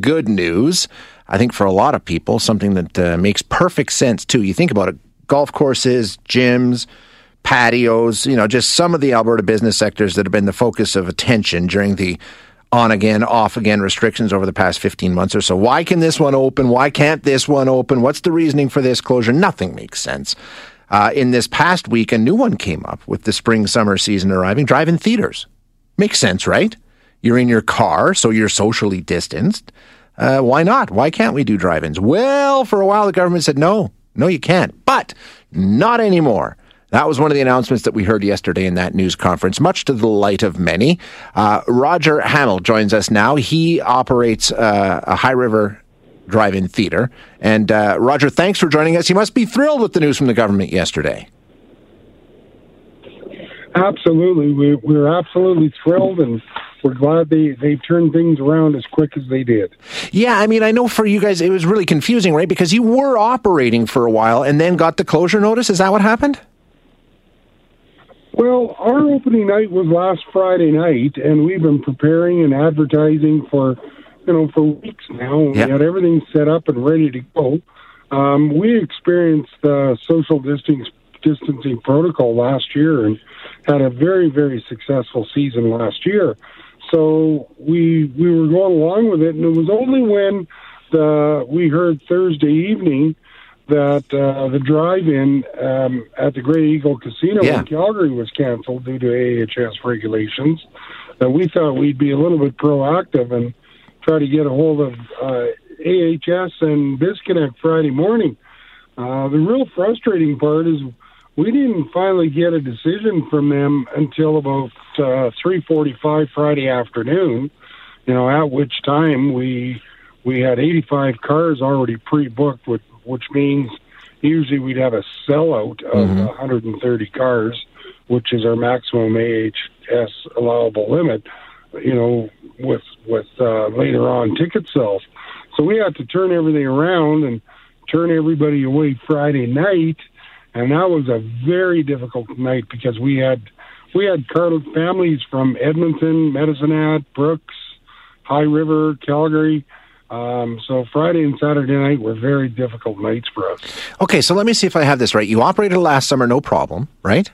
good news. I think for a lot of people, something that uh, makes perfect sense too. You think about it golf courses, gyms, patios, you know, just some of the Alberta business sectors that have been the focus of attention during the on again, off again restrictions over the past 15 months or so. Why can this one open? Why can't this one open? What's the reasoning for this closure? Nothing makes sense. Uh, in this past week, a new one came up with the spring summer season arriving drive in theaters. Makes sense, right? You're in your car, so you're socially distanced. Uh, why not? Why can't we do drive ins? Well, for a while, the government said no, no, you can't. But not anymore. That was one of the announcements that we heard yesterday in that news conference, much to the delight of many. Uh, Roger Hamill joins us now. He operates uh, a High River drive-in theater. And uh, Roger, thanks for joining us. You must be thrilled with the news from the government yesterday. Absolutely, we, we're absolutely thrilled, and we're glad they they turned things around as quick as they did. Yeah, I mean, I know for you guys it was really confusing, right? Because you were operating for a while and then got the closure notice. Is that what happened? Well, our opening night was last Friday night, and we've been preparing and advertising for, you know, for weeks now. Yep. We had everything set up and ready to go. Um, we experienced the social distancing protocol last year and had a very very successful season last year. So we we were going along with it, and it was only when the we heard Thursday evening that uh, the drive-in um, at the Grey Eagle Casino yeah. in Calgary was canceled due to AHS regulations. That we thought we'd be a little bit proactive and try to get a hold of uh, AHS and BizConnect Friday morning. Uh, the real frustrating part is we didn't finally get a decision from them until about uh, 3:45 Friday afternoon. You know, at which time we we had 85 cars already pre-booked with which means usually we'd have a sellout of mm-hmm. 130 cars, which is our maximum AHS allowable limit. You know, with with uh, later on ticket sales, so we had to turn everything around and turn everybody away Friday night, and that was a very difficult night because we had we had car families from Edmonton, Medicine Hat, Brooks, High River, Calgary um, so Friday and Saturday night were very difficult nights for us. Okay, so let me see if I have this right. You operated last summer, no problem, right?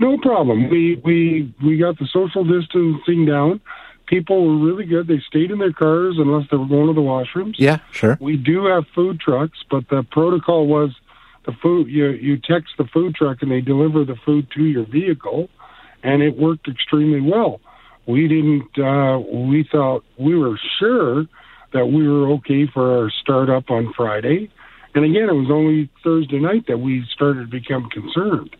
No problem. We we we got the social distancing down. People were really good. They stayed in their cars unless they were going to the washrooms. Yeah, sure. We do have food trucks, but the protocol was the food. You you text the food truck and they deliver the food to your vehicle, and it worked extremely well we didn't. Uh, we thought we were sure that we were okay for our startup on Friday, and again, it was only Thursday night that we started to become concerned.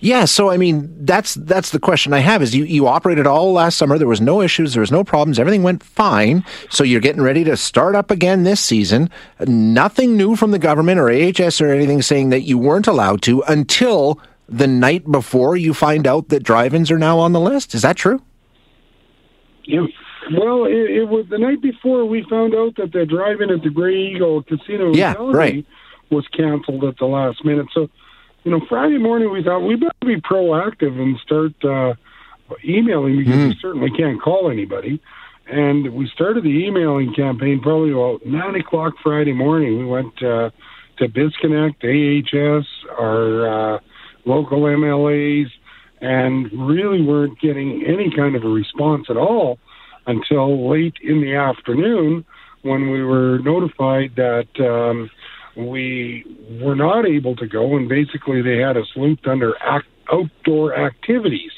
Yeah, so I mean that's that's the question I have is you, you operated all last summer, there was no issues, there was no problems, everything went fine. So you're getting ready to start up again this season. Nothing new from the government or AHS or anything saying that you weren't allowed to until the night before you find out that drive-ins are now on the list. Is that true? Yeah. Well, it, it, was the night before we found out that the drive-in at the Grey Eagle Casino yeah, right. was canceled at the last minute. So, you know, Friday morning we thought we better be proactive and start uh, emailing because mm. we certainly can't call anybody. And we started the emailing campaign probably about nine o'clock Friday morning. We went uh, to BizConnect, AHS, our uh, local MLAs, and really weren't getting any kind of a response at all until late in the afternoon when we were notified that um, we were not able to go, and basically they had us looped under act- outdoor activities.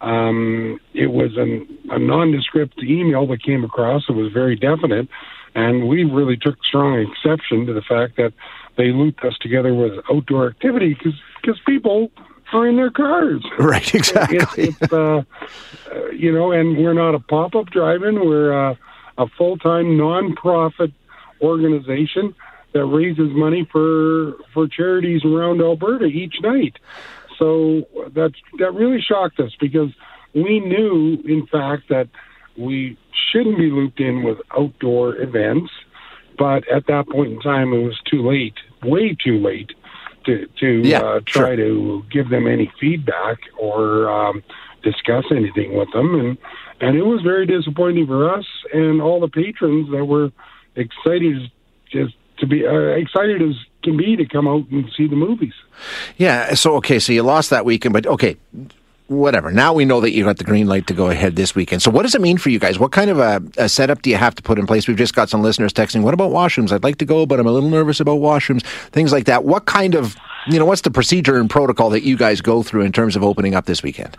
Um, it was an, a nondescript email that came across. It was very definite, and we really took strong exception to the fact that they looped us together with outdoor activity because people are in their cars. Right, exactly. It's, it's uh, you know, and we're not a pop-up drive-in. We're uh, a full-time non-profit organization that raises money for for charities around Alberta each night. So that that really shocked us because we knew, in fact, that we shouldn't be looped in with outdoor events. But at that point in time, it was too late, way too late to to yeah, uh, try sure. to give them any feedback or um, discuss anything with them, and and it was very disappointing for us and all the patrons that were excited just to be uh, excited as can be to come out and see the movies. Yeah. So okay, so you lost that weekend, but okay, whatever. Now we know that you got the green light to go ahead this weekend. So what does it mean for you guys? What kind of a, a, setup do you have to put in place? We've just got some listeners texting, what about washrooms? I'd like to go, but I'm a little nervous about washrooms, things like that. What kind of, you know, what's the procedure and protocol that you guys go through in terms of opening up this weekend?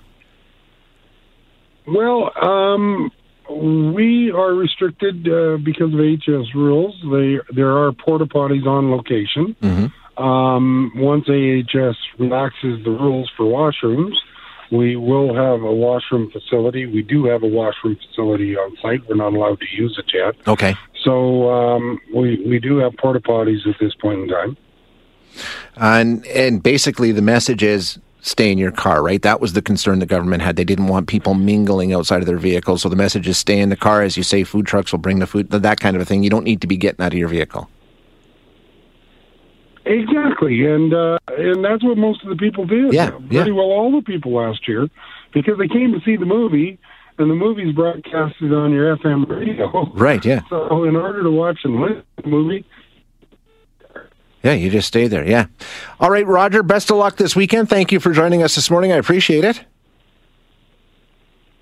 Well, um, we are restricted uh, because of HS rules. They, there are porta potties on location. Mm-hmm. Um, once AHS relaxes the rules for washrooms, we will have a washroom facility. We do have a washroom facility on site. We're not allowed to use it yet. Okay. So um, we we do have porta potties at this point in time. And and basically the message is stay in your car, right? That was the concern the government had. They didn't want people mingling outside of their vehicles. So the message is stay in the car. As you say, food trucks will bring the food, that kind of a thing. You don't need to be getting out of your vehicle. Exactly, and uh, and that's what most of the people did. Yeah, pretty yeah. well all the people last year, because they came to see the movie, and the movie's broadcasted on your FM radio. Right. Yeah. So in order to watch and listen to the movie. Yeah, you just stay there. Yeah. All right, Roger. Best of luck this weekend. Thank you for joining us this morning. I appreciate it.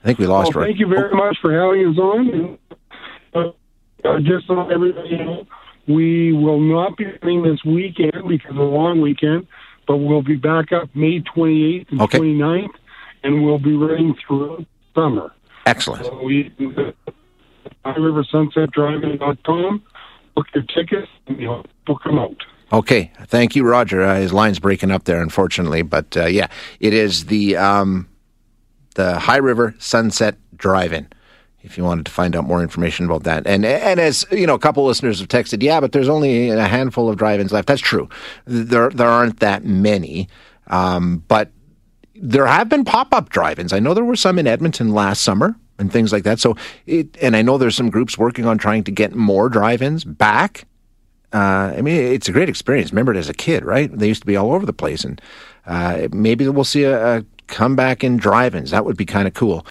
I think we lost. Well, thank you very oh. much for having us on. Uh, just so everybody knows we will not be running this weekend because of a long weekend, but we'll be back up May 28th and okay. 29th, and we'll be running through summer. Excellent. So we, com. book your tickets, and book them out. Okay, thank you, Roger. Uh, his line's breaking up there, unfortunately, but uh, yeah, it is the um, the High River Sunset Drive-In if you wanted to find out more information about that. And and as you know, a couple listeners have texted, yeah, but there's only a handful of drive-ins left. That's true. There there aren't that many, um, but there have been pop-up drive-ins. I know there were some in Edmonton last summer and things like that. So it, and I know there's some groups working on trying to get more drive-ins back. Uh, I mean, it's a great experience. Remember it as a kid, right? They used to be all over the place, and uh, maybe we'll see a, a comeback in drive-ins. That would be kind of cool.